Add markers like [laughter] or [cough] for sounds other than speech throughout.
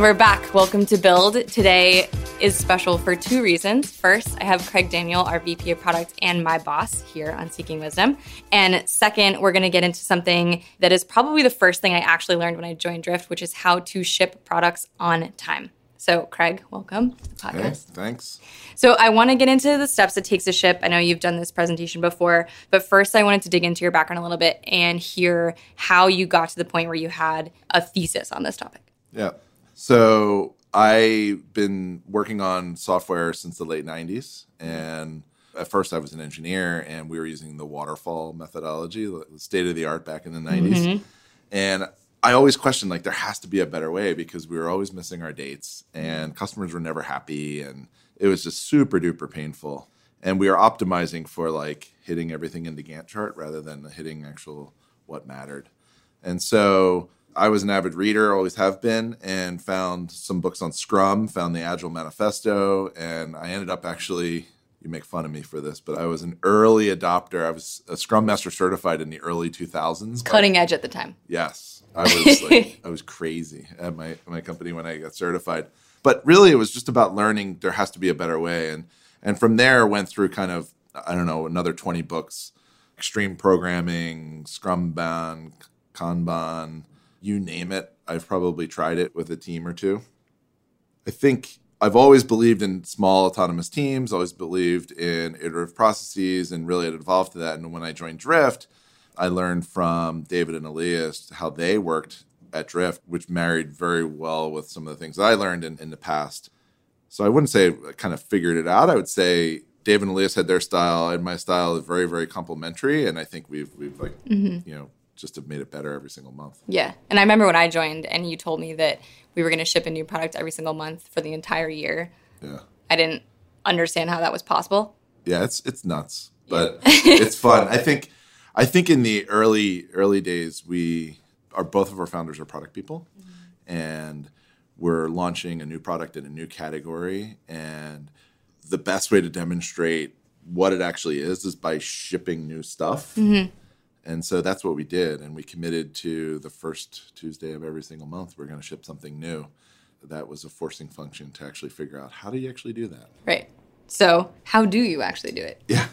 So we're back. Welcome to Build. Today is special for two reasons. First, I have Craig Daniel, our VP of Product and my boss here on Seeking Wisdom. And second, we're going to get into something that is probably the first thing I actually learned when I joined Drift, which is how to ship products on time. So, Craig, welcome to the podcast. Hey, thanks. So, I want to get into the steps it takes to ship. I know you've done this presentation before, but first, I wanted to dig into your background a little bit and hear how you got to the point where you had a thesis on this topic. Yeah. So, I've been working on software since the late 90s. And at first, I was an engineer and we were using the waterfall methodology, the state of the art back in the 90s. Mm-hmm. And I always questioned like there has to be a better way because we were always missing our dates and customers were never happy and it was just super duper painful. And we are optimizing for like hitting everything in the Gantt chart rather than hitting actual what mattered. And so I was an avid reader, always have been, and found some books on Scrum, found the Agile Manifesto, and I ended up actually you make fun of me for this, but I was an early adopter. I was a Scrum Master certified in the early 2000s. Cutting edge at the time. Yes. I was like [laughs] I was crazy at my my company when I got certified. But really it was just about learning there has to be a better way and and from there went through kind of I don't know another 20 books extreme programming, Scrum Scrumban, Kanban, you name it. I've probably tried it with a team or two. I think I've always believed in small autonomous teams, always believed in iterative processes, and really it evolved to that. And when I joined Drift, I learned from David and Elias how they worked at Drift, which married very well with some of the things that I learned in, in the past. So I wouldn't say I kind of figured it out. I would say David and Elias had their style, and my style is very, very complementary. And I think we've we've like mm-hmm. you know just have made it better every single month. Yeah. And I remember when I joined and you told me that we were going to ship a new product every single month for the entire year. Yeah. I didn't understand how that was possible. Yeah, it's it's nuts, but [laughs] it's fun. I think I think in the early early days we are both of our founders are product people mm-hmm. and we're launching a new product in a new category and the best way to demonstrate what it actually is is by shipping new stuff. Mm-hmm. And so that's what we did. And we committed to the first Tuesday of every single month, we're going to ship something new. That was a forcing function to actually figure out how do you actually do that? Right. So, how do you actually do it? [laughs] Yeah.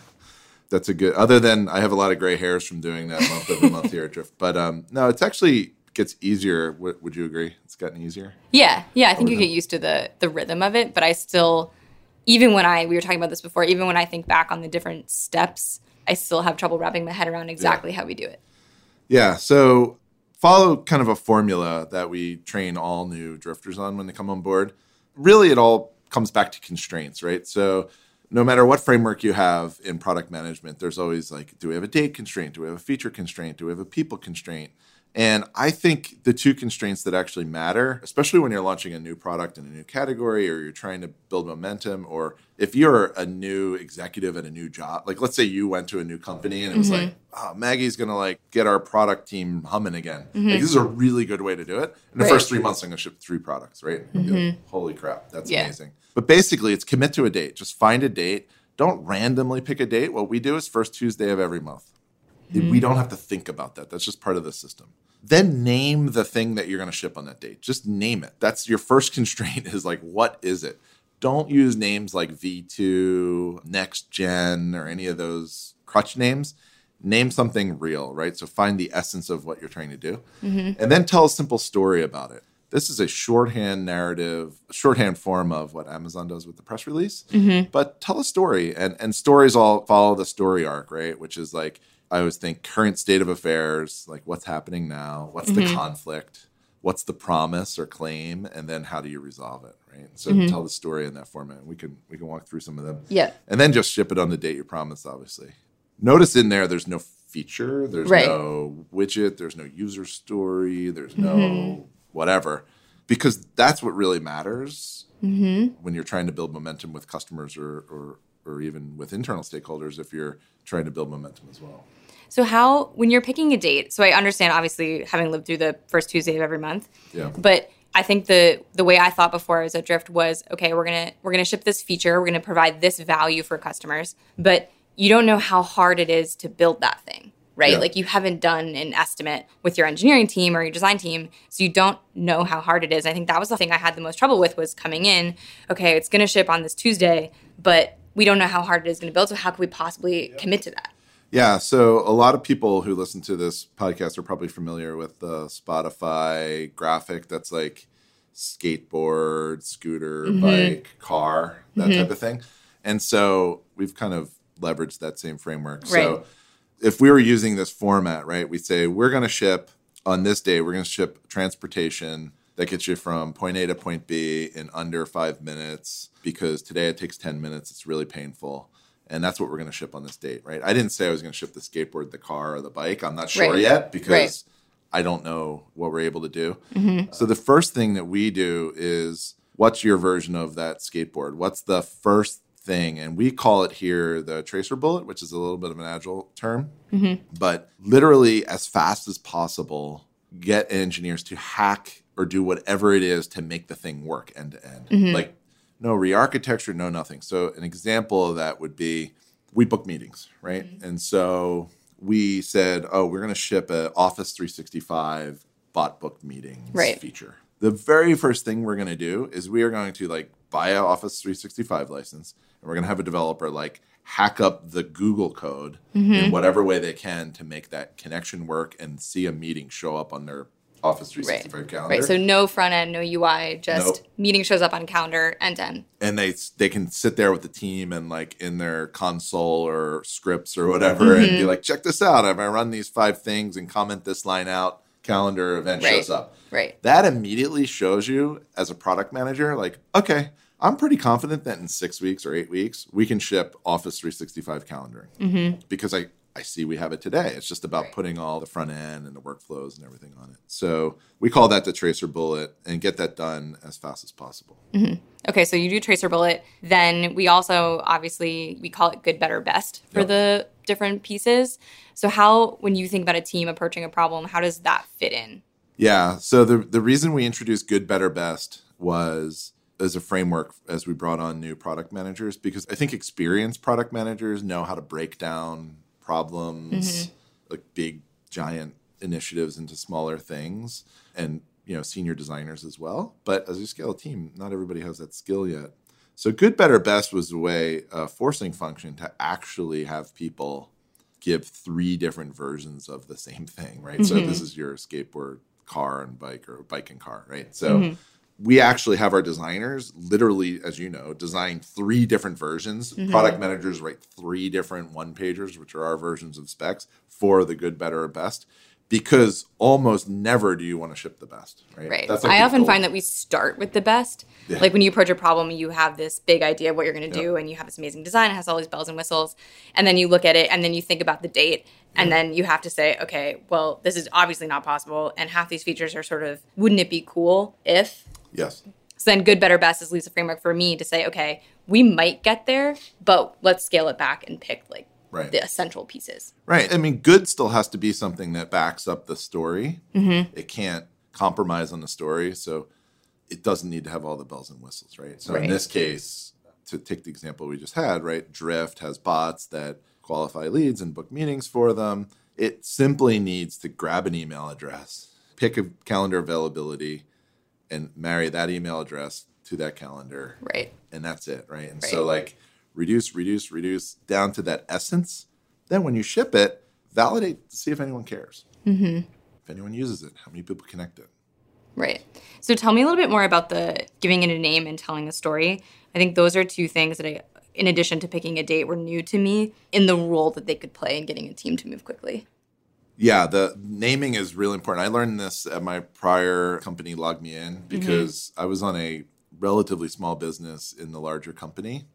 That's a good, other than I have a lot of gray hairs from doing that month over month here at Drift. But um, no, it's actually gets easier. W- would you agree? It's gotten easier? Yeah. Yeah. I think you get used to the, the rhythm of it. But I still, even when I, we were talking about this before, even when I think back on the different steps, I still have trouble wrapping my head around exactly yeah. how we do it. Yeah. So follow kind of a formula that we train all new drifters on when they come on board. Really, it all comes back to constraints, right? So no matter what framework you have in product management, there's always like, do we have a date constraint? Do we have a feature constraint? Do we have a people constraint? And I think the two constraints that actually matter, especially when you're launching a new product in a new category or you're trying to build momentum, or if you're a new executive at a new job, like let's say you went to a new company and it was mm-hmm. like, oh, Maggie's going to like get our product team humming again. Mm-hmm. Like, this is a really good way to do it. In the right. first three months, I'm going to ship three products, right? Mm-hmm. Like, Holy crap, that's yeah. amazing. But basically, it's commit to a date. Just find a date. Don't randomly pick a date. What we do is first Tuesday of every month. Mm-hmm. We don't have to think about that. That's just part of the system. Then name the thing that you're going to ship on that date. Just name it. That's your first [laughs] constraint is like, what is it? Don't use names like V2, Next Gen, or any of those crutch names. Name something real, right? So find the essence of what you're trying to do. Mm-hmm. And then tell a simple story about it. This is a shorthand narrative, shorthand form of what Amazon does with the press release. Mm-hmm. But tell a story, and, and stories all follow the story arc, right? Which is like, I always think current state of affairs, like what's happening now, what's mm-hmm. the conflict, what's the promise or claim, and then how do you resolve it, right? So mm-hmm. tell the story in that format. We can we can walk through some of them. Yeah. And then just ship it on the date you promised, obviously. Notice in there there's no feature, there's right. no widget, there's no user story, there's mm-hmm. no whatever. Because that's what really matters mm-hmm. when you're trying to build momentum with customers or, or or even with internal stakeholders if you're trying to build momentum as well. So how when you're picking a date, so I understand obviously having lived through the first Tuesday of every month. Yeah. But I think the the way I thought before as a drift was okay, we're gonna we're gonna ship this feature, we're gonna provide this value for customers, but you don't know how hard it is to build that thing. right? Yeah. Like you haven't done an estimate with your engineering team or your design team, so you don't know how hard it is. I think that was the thing I had the most trouble with was coming in, okay, it's going to ship on this Tuesday, but we don't know how hard it is going to build, so how can we possibly commit to that? Yeah, so a lot of people who listen to this podcast are probably familiar with the Spotify graphic that's like skateboard, scooter, Mm-hmm. bike, car, that type of thing. And so we've kind of leveraged that same framework. So if we were using this format, right, we say we're going to ship on this day, we're going to ship transportation that gets you from point A to point B in under five minutes because today it takes 10 minutes. It's really painful. And that's what we're going to ship on this date, right? I didn't say I was going to ship the skateboard, the car, or the bike. I'm not sure Right. yet because Right. I don't know what we're able to do. Mm-hmm. So the first thing that we do is what's your version of that skateboard? What's the first thing? And we call it here the tracer bullet, which is a little bit of an agile term. Mm-hmm. But literally, as fast as possible, get engineers to hack or do whatever it is to make the thing work end to end. Mm-hmm. Like no re-architecture, no nothing. So an example of that would be we book meetings, right? Mm-hmm. And so we said, oh, we're going to ship a Office 365 bot book meetings Right. feature. The very first thing we're going to do is we are going to like buy an Office 365 license and we're going to have a developer like hack up the Google code Mm-hmm. in whatever way they can to make that connection work and see a meeting show up on their Office 365 calendar. Right. So no front end, no UI, just Nope. meeting shows up on calendar end to end. and they they can sit there with the team and like in their console or scripts or whatever and Mm-hmm. be like check this out if i run these five things and comment this line out calendar event Right. shows up Right. that immediately shows you as a product manager like okay i'm pretty confident that in six weeks or eight weeks we can ship office 365 calendaring because i I see we have it today. It's just about Right. putting all the front end and the workflows and everything on it. So we call that the tracer bullet and get that done as fast as possible. Mm-hmm. Okay, so you do tracer bullet. Then we also obviously we call it good, better, best for Yep. the different pieces. So how when you think about a team approaching a problem, how does that fit in? Yeah. So the the reason we introduced good, better, best was as a framework as we brought on new product managers because I think experienced product managers know how to break down problems, mm-hmm. like big giant initiatives into smaller things and you know senior designers as well. But as you scale a team, not everybody has that skill yet. So good, better, best was a way, a forcing function to actually have people give three different versions of the same thing, right? So mm-hmm. this is your skateboard, car, and bike, or bike and car, right? So mm-hmm. We actually have our designers literally, as you know, design three different versions. Mm-hmm. Product managers write three different one pagers, which are our versions of specs for the good, better, or best. Because almost never do you want to ship the best, right? Right. Like I often goal. find that we start with the best. Yeah. Like when you approach a problem, you have this big idea of what you're going to Yeah. do, and you have this amazing design. It has all these bells and whistles, and then you look at it, and then you think about the date, and mm-hmm. then you have to say, okay, well, this is obviously not possible, and half these features are sort of, wouldn't it be cool if? Yes, So then, good, better, best is Lisa framework for me to say, okay, we might get there, but let's scale it back and pick like Right. the essential pieces. Right. I mean, good still has to be something that backs up the story. Mm-hmm. It can't compromise on the story. So it doesn't need to have all the bells and whistles, right? So Right. in this case, to take the example we just had, right? Drift has bots that qualify leads and book meetings for them. It simply needs to grab an email address, pick a calendar availability, and marry that email address to that calendar Right. and that's it, right? And so like reduce, reduce, reduce down to that essence. Then when you ship it, validate to see if anyone cares. Mm-hmm. If anyone uses it, how many people connect it. Right. So tell me a little bit more about the giving it a name and telling a story. I think those are two things that I, in addition to picking a date, were new to me in the role that they could play in getting a team to move quickly. Yeah, the naming is really important. I learned this at my prior company, LogMeIn, mm-hmm. because I was on a relatively small business in the larger company.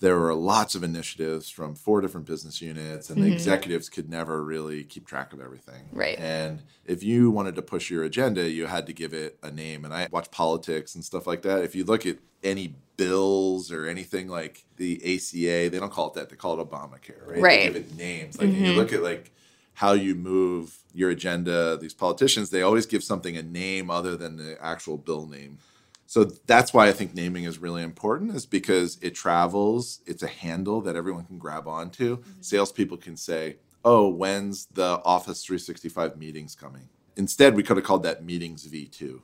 There were lots of initiatives from four different business units, and the mm-hmm. executives could never really keep track of everything. Right. And if you wanted to push your agenda, you had to give it a name. And I watch politics and stuff like that. If you look at any bills or anything like the ACA, they don't call it that. They call it Obamacare, right? Right. They give it names. Like you mm-hmm. look at like how you move your agenda, these politicians, they always give something a name other than the actual bill name. So that's why I think naming is really important, is because it travels. It's a handle that everyone can grab onto. Salespeople can say, oh, when's the Office 365 meetings coming? Instead, we could have called that meetings V2,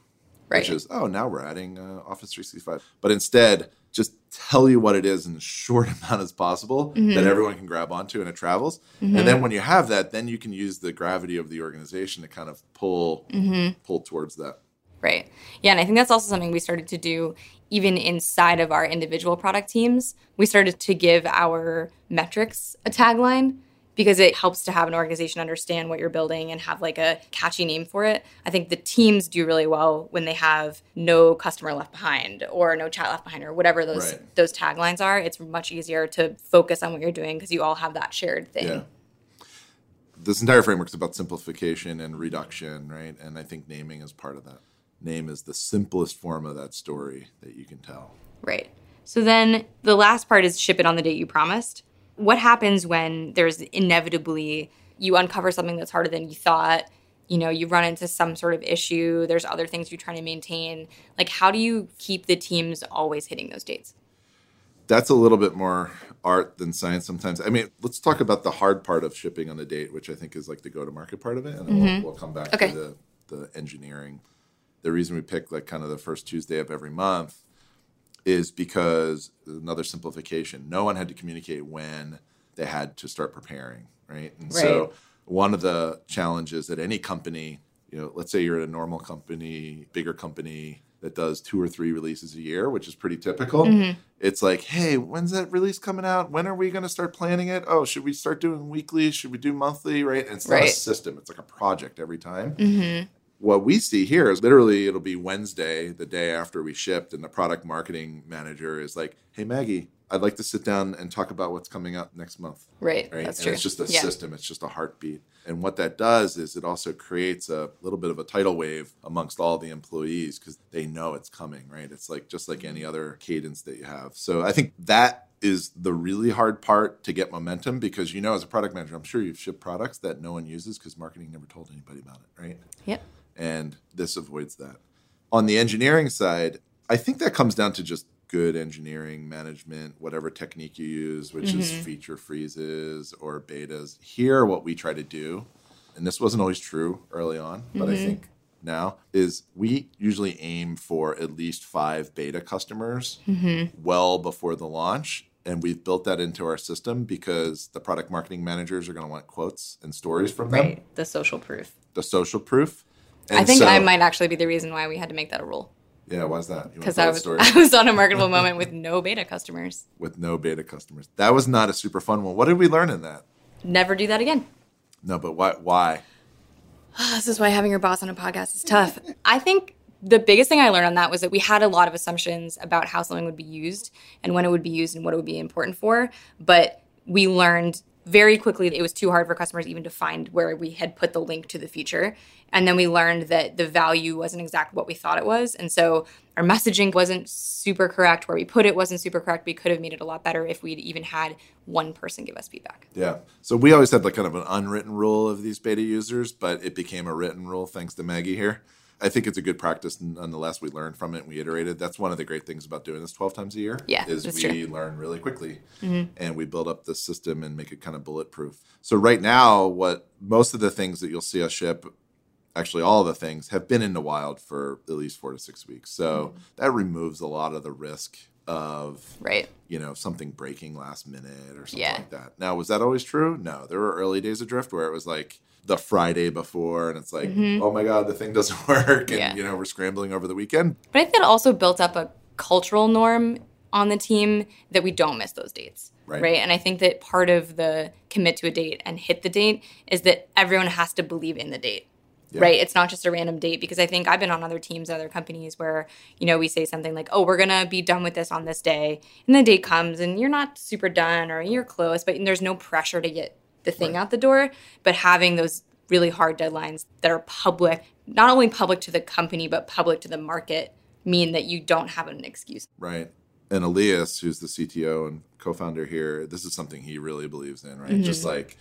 Right. which is, oh, now we're adding uh, Office 365. But instead, just tell you what it is in as short [laughs] amount as possible Mm-hmm. that everyone can grab onto and it travels. And then when you have that, then you can use the gravity of the organization to kind of pull Mm-hmm. pull towards that. Right. Yeah, and I think that's also something we started to do even inside of our individual product teams. We started to give our metrics a tagline because it helps to have an organization understand what you're building and have like a catchy name for it. I think the teams do really well when they have no customer left behind or no chat left behind or whatever those Right. those taglines are. It's much easier to focus on what you're doing because you all have that shared thing. Yeah. This entire framework is about simplification and reduction, right? And I think naming is part of that. Name is the simplest form of that story that you can tell. Right. So then the last part is ship it on the date you promised. What happens when there's inevitably you uncover something that's harder than you thought? You know, you run into some sort of issue, there's other things you're trying to maintain. Like, how do you keep the teams always hitting those dates? That's a little bit more art than science sometimes. I mean, let's talk about the hard part of shipping on the date, which I think is like the go to market part of it. And then we'll, mm-hmm. we'll come back Okay. to the, the engineering. The reason we pick like kind of the first Tuesday of every month is because another simplification. No one had to communicate when they had to start preparing, right? And Right. so one of the challenges that any company, you know, let's say you're at a normal company, bigger company that does two or three releases a year, which is pretty typical. Mm-hmm. It's like, hey, when's that release coming out? When are we going to start planning it? Oh, should we start doing weekly? Should we do monthly? Right? And it's not a system. It's like a project every time mm-hmm. What we see here is literally it'll be Wednesday, the day after we shipped, and the product marketing manager is like, "Hey Maggie, I'd like to sit down and talk about what's coming up next month." Right. Right? That's and true. it's just a yeah. system. It's just a heartbeat. And what that does is it also creates a little bit of a tidal wave amongst all the employees because they know it's coming. Right? It's like just like any other cadence that you have. So I think that is the really hard part to get momentum because you know as a product manager i'm sure you've shipped products that no one uses because marketing never told anybody about it right Yep. And this avoids that. On the engineering side, I think that comes down to just good engineering management, whatever technique you use, which is mm-hmm. feature freezes or betas. Here, what we try to do, and this wasn't always true early on, but I mm-hmm. think now, is we usually aim for at least five beta customers mm-hmm. well before the launch. And we've built that into our system because the product marketing managers are going to want quotes and stories from them, Right. The social proof. the social proof. I think so- I might actually be the reason why we had to make that a rule. Yeah, why's that? Because I was? [laughs] I was on a marketable [laughs] moment with no beta customers. with no beta customers. That was not a super fun one. What did we learn in that? Never do that again. No, but why? Why? [sighs] This is why having your boss on a podcast is tough. I think the biggest thing I learned on that was that we had a lot of assumptions about how something would be used and when it would be used and what it would be important for. But we learned very quickly it was too hard for customers even to find where we had put the link to the feature. And then we learned that the value wasn't exactly what we thought it was. And so our messaging wasn't super correct. Where we put it wasn't super correct. We could have made it a lot better if we'd even had one person give us feedback. Yeah. So we always had like kind of an unwritten rule of these beta users, but it became a written rule thanks to Maggie here. I think it's a good practice nonetheless. We learned from it and we iterated. That's one of the great things about doing this 12 times a year. Yeah, Is we true. learn really quickly mm-hmm. and we build up the system and make it kind of bulletproof. So right now, what most of the things that you'll see us ship actually all of the things have been in the wild for at least four to six weeks. So mm-hmm. that removes a lot of the risk of Right. you know something breaking last minute or something Yeah. like that. Now, was that always true? No, there were early days of Drift where it was like the Friday before, and it's like, mm-hmm. oh my god, the thing doesn't [laughs] work, and Yeah. you know we're scrambling over the weekend. But I think that also built up a cultural norm on the team that we don't miss those dates. Right. And I think that part of the commit to a date and hit the date is that everyone has to believe in the date. Yeah. Right. It's not just a random date because I think I've been on other teams, other companies where, you know, we say something like, oh, we're going to be done with this on this day. And the date comes and you're not super done or you're close, but there's no pressure to get the thing out the door. But having those really hard deadlines that are public, not only public to the company, but public to the market, mean that you don't have an excuse. Right. And Elias, who's the CTO and co-founder here, this is something he really believes in, right? Mm-hmm. Just like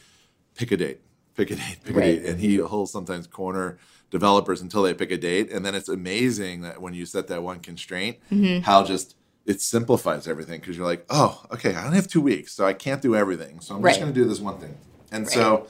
pick a date, pick a date, pick Right. a date, and he will sometimes corner developers until they pick a date, and then it's amazing that when you set that one constraint, how just it simplifies everything because you're like, oh, okay, I only have two weeks, so I can't do everything, so I'm Right. just going to do this one thing, and so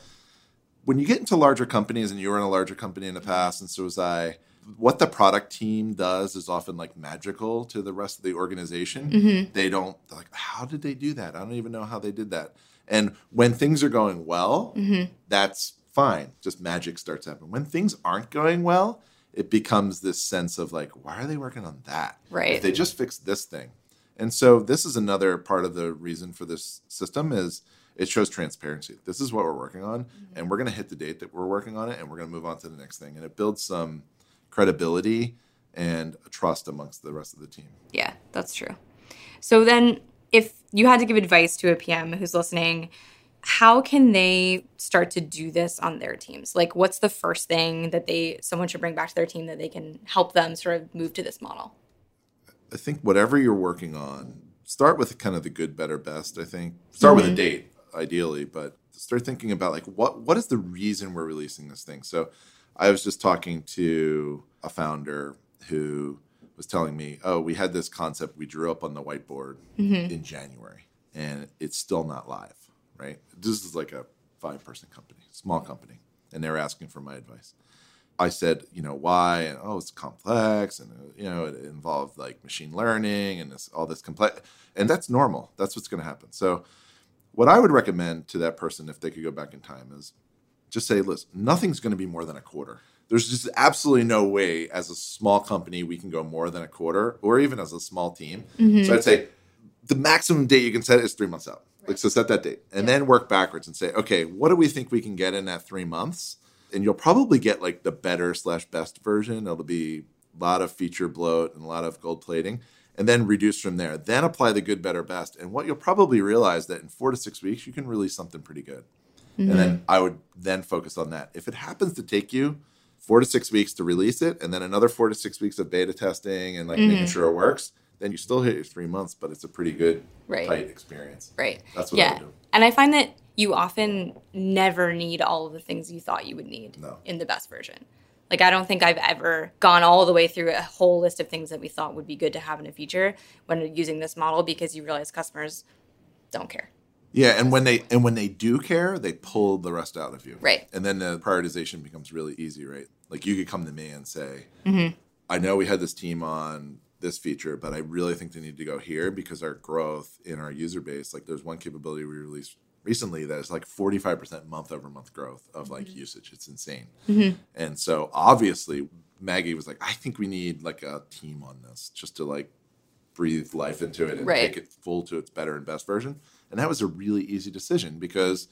when you get into larger companies, and you were in a larger company in the past, and so was I, what the product team does is often like magical to the rest of the organization. Mm-hmm. They don't like, how did they do that? I don't even know how they did that. And when things are going well, Mm-hmm. that's fine. Just magic starts happening. When things aren't going well, it becomes this sense of like, why are they working on that? Right. If they just fixed this thing. And so this is another part of the reason for this system is it shows transparency. This is what we're working on, and we're going to hit the date that we're working on it, and we're going to move on to the next thing. And it builds some credibility and trust amongst the rest of the team. Yeah, that's true. So then, if you had to give advice to a PM who's listening, how can they start to do this on their teams? Like, what's the first thing that they someone should bring back to their team that they can help them sort of move to this model? I think whatever you're working on, start with kind of the good, better, best. I think start with a mm-hmm. date, ideally, but start thinking about like what what is the reason we're releasing this thing. So, I was just talking to a founder who was telling me, "Oh, we had this concept we drew up on the whiteboard in January, and it's still not live." Right? This is like a five person company, small company, and they're asking for my advice. I said, you know, why? And oh, it's complex, and uh, you know, it involved like machine learning and this all this complex, and that's normal. That's what's going to happen. So, what I would recommend to that person if they could go back in time is just say, listen, nothing's going to be more than a quarter. There's just absolutely no way as a small company we can go more than a quarter, or even as a small team. Mm-hmm. So I'd say the maximum date you can set is three months out. Like so, set that date, and then work backwards and say, okay, what do we think we can get in that three months? And you'll probably get like the better slash best version. It'll be a lot of feature bloat and a lot of gold plating, and then reduce from there. Then apply the good, better, best, and what you'll probably realize that in four to six weeks you can release something pretty good. And mm-hmm. then I would then focus on that. If it happens to take you four to six weeks to release it, and then another four to six weeks of beta testing and like making mm-hmm. sure it works, then you still hit your three months, but it's a pretty good Right. tight experience. Right. That's what I yeah. would do. And I find that you often never need all of the things you thought you would need No. in the best version. Like I don't think I've ever gone all the way through a whole list of things that we thought would be good to have in a feature when using this model because you realize customers don't care. Yeah, and when they and when they do care, they pull the rest out of you. Right. And then the prioritization becomes really easy, right? Like you could come to me and say, Mm-hmm. I know we had this team on this feature, but I really think they need to go here because our growth in our user base, like there's one capability we released recently that is like 45% month over month growth of like usage. It's insane. And so obviously Maggie was like, I think we need like a team on this just to like breathe life into it and Right. take it full to its better and best version. And that was a really easy decision because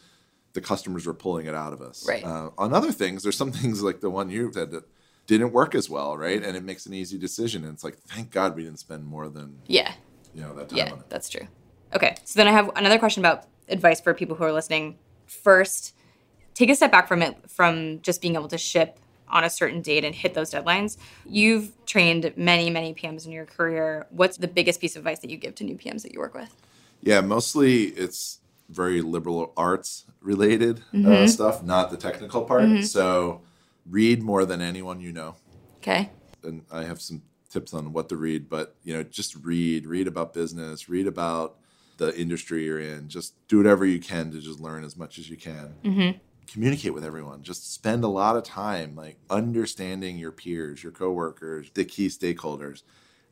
the customers were pulling it out of us. Right. Uh, on other things, there's some [laughs] things like the one you said that didn't work as well, right? And it makes an easy decision. And it's like, thank God we didn't spend more than Yeah. you know that time Yeah, on it. that's true. Okay, so then I have another question about advice for people who are listening. First, take a step back from it, from just being able to ship on a certain date and hit those deadlines. You've trained many, many PMs in your career. What's the biggest piece of advice that you give to new PMs that you work with? Yeah, mostly it's very liberal arts related Mm-hmm. uh, stuff, not the technical part. So read more than anyone you know. Okay. and I have some tips on what to read, but you know, just read, read about business, read about the industry you're in. Just do whatever you can to just learn as much as you can. Communicate with everyone. Just spend a lot of time like understanding your peers, your coworkers, the key stakeholders.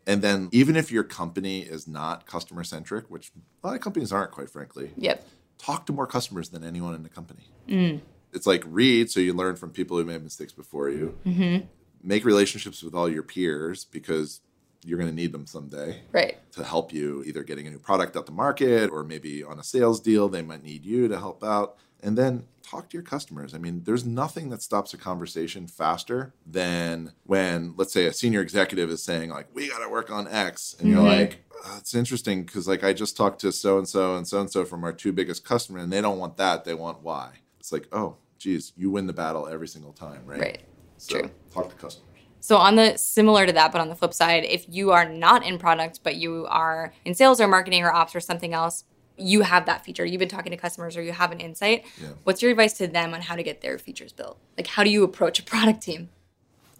And then even if your company is not customer centric, which a lot of companies aren't, quite frankly, Yep. talk to more customers than anyone in the company. Mm. It's like read so you learn from people who made mistakes before you. Mm-hmm. Make relationships with all your peers because you're going to need them someday Right. to help you either getting a new product out the market or maybe on a sales deal they might need you to help out and then talk to your customers. I mean there's nothing that stops a conversation faster than when let's say a senior executive is saying like we got to work on x and you're like "Uh, it's interesting because like i just talked to so and so and so and so from our two biggest customers and they don't want that they want y. It's like oh geez you win the battle every single time right? Right. so True. talk to customers. So on the similar to that, but on the flip side, if you are not in product, but you are in sales or marketing or ops or something else, you have that feature. You've been talking to customers or you have an insight. Yeah. What's your advice to them on how to get their features built? Like how do you approach a product team?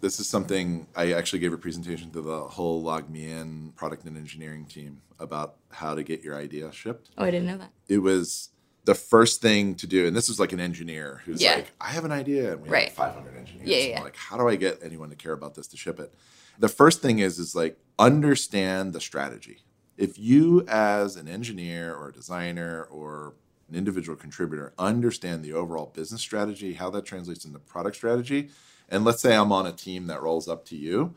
this is something I actually gave a presentation to the whole LogMeIn product and engineering team about how to get your idea shipped. Oh, I didn't know that. It was the first thing to do, and this is like an engineer who's Yeah. like, I have an idea, and we Right. have 500 engineers. Yeah, yeah. Like, how do I get anyone to care about this to ship it? The first thing is is like understand the strategy. If you, as an engineer or a designer or an individual contributor, understand the overall business strategy, how that translates into product strategy, and let's say I'm on a team that rolls up to you,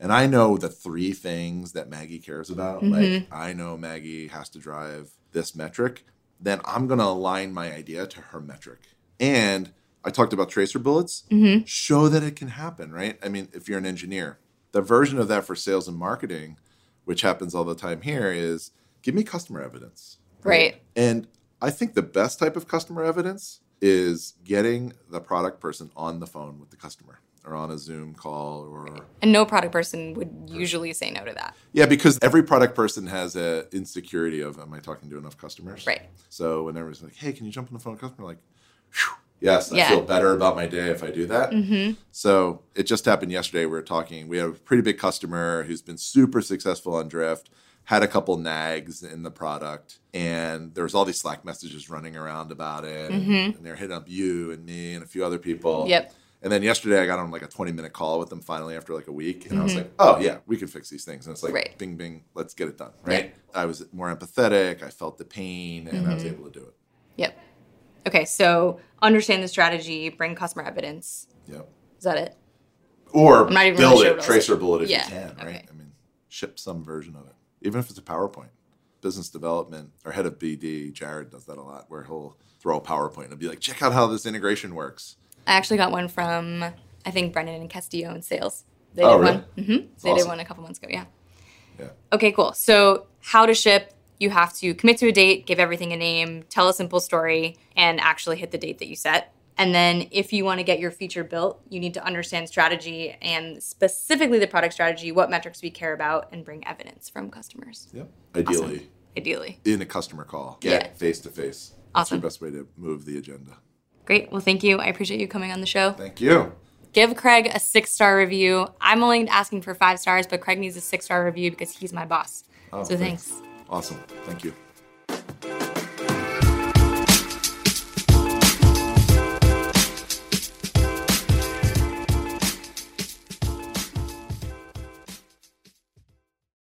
and I know the three things that Maggie cares about. Mm-hmm. Like, I know Maggie has to drive this metric. Then I'm going to align my idea to her metric. And I talked about tracer bullets. Mm-hmm. Show that it can happen, right? I mean, if you're an engineer, the version of that for sales and marketing, which happens all the time here, is give me customer evidence. Right. And I think the best type of customer evidence is getting the product person on the phone with the customer or on a Zoom call or And no product person would usually say no to that. yeah, because every product person has a insecurity of am I talking to enough customers? Right. So when everyone's like, hey, can you jump on the phone with a customer? Like, "Phew, yes, Yeah. I feel better about my day if I do that. Mm-hmm. So it just happened yesterday. We were talking. We have a pretty big customer who's been super successful on Drift, had a couple nags in the product, and there was all these Slack messages running around about it. And they're hitting up you and me and a few other people. Mm-hmm. Yep. And then yesterday I got on like a 20 minute call with them finally after like a week. And I was Mhm. like, oh, yeah, we can fix these things. And it's like, Right. bing, bing, let's get it done. Right. I was more empathetic. I felt the pain and I was Mhm. able to do it. Yep. Okay, so understand the strategy, bring customer evidence. Yep. Is that it? Or I'm not even build really sure it, tracer bullet if Yeah, you can, right? okay. I mean, ship some version of it, even if it's a PowerPoint. Business development, our head of BD, Jared, does that a lot, where he'll throw a PowerPoint and be like, check out how this integration works. I actually got one from I think Brendan and Castillo in sales. They Oh, did really? one. hmm They did one a couple months ago. Yeah. Yeah. Okay, cool. So how to ship? You have to commit to a date, give everything a name, tell a simple story, and actually hit the date that you set. And then if you want to get your feature built, you need to understand strategy and specifically the product strategy, what metrics we care about, and bring evidence from customers. Yep. Ideally, Ideally. in a customer call, Yeah. get face to face. That's Awesome. the best way to move the agenda. Great. Well, thank you. I appreciate you coming on the show. Thank you. Give Craig a six star review. I'm only asking for five stars, but Craig needs a six star review because he's my boss. Oh, so thanks. Awesome. Thank you.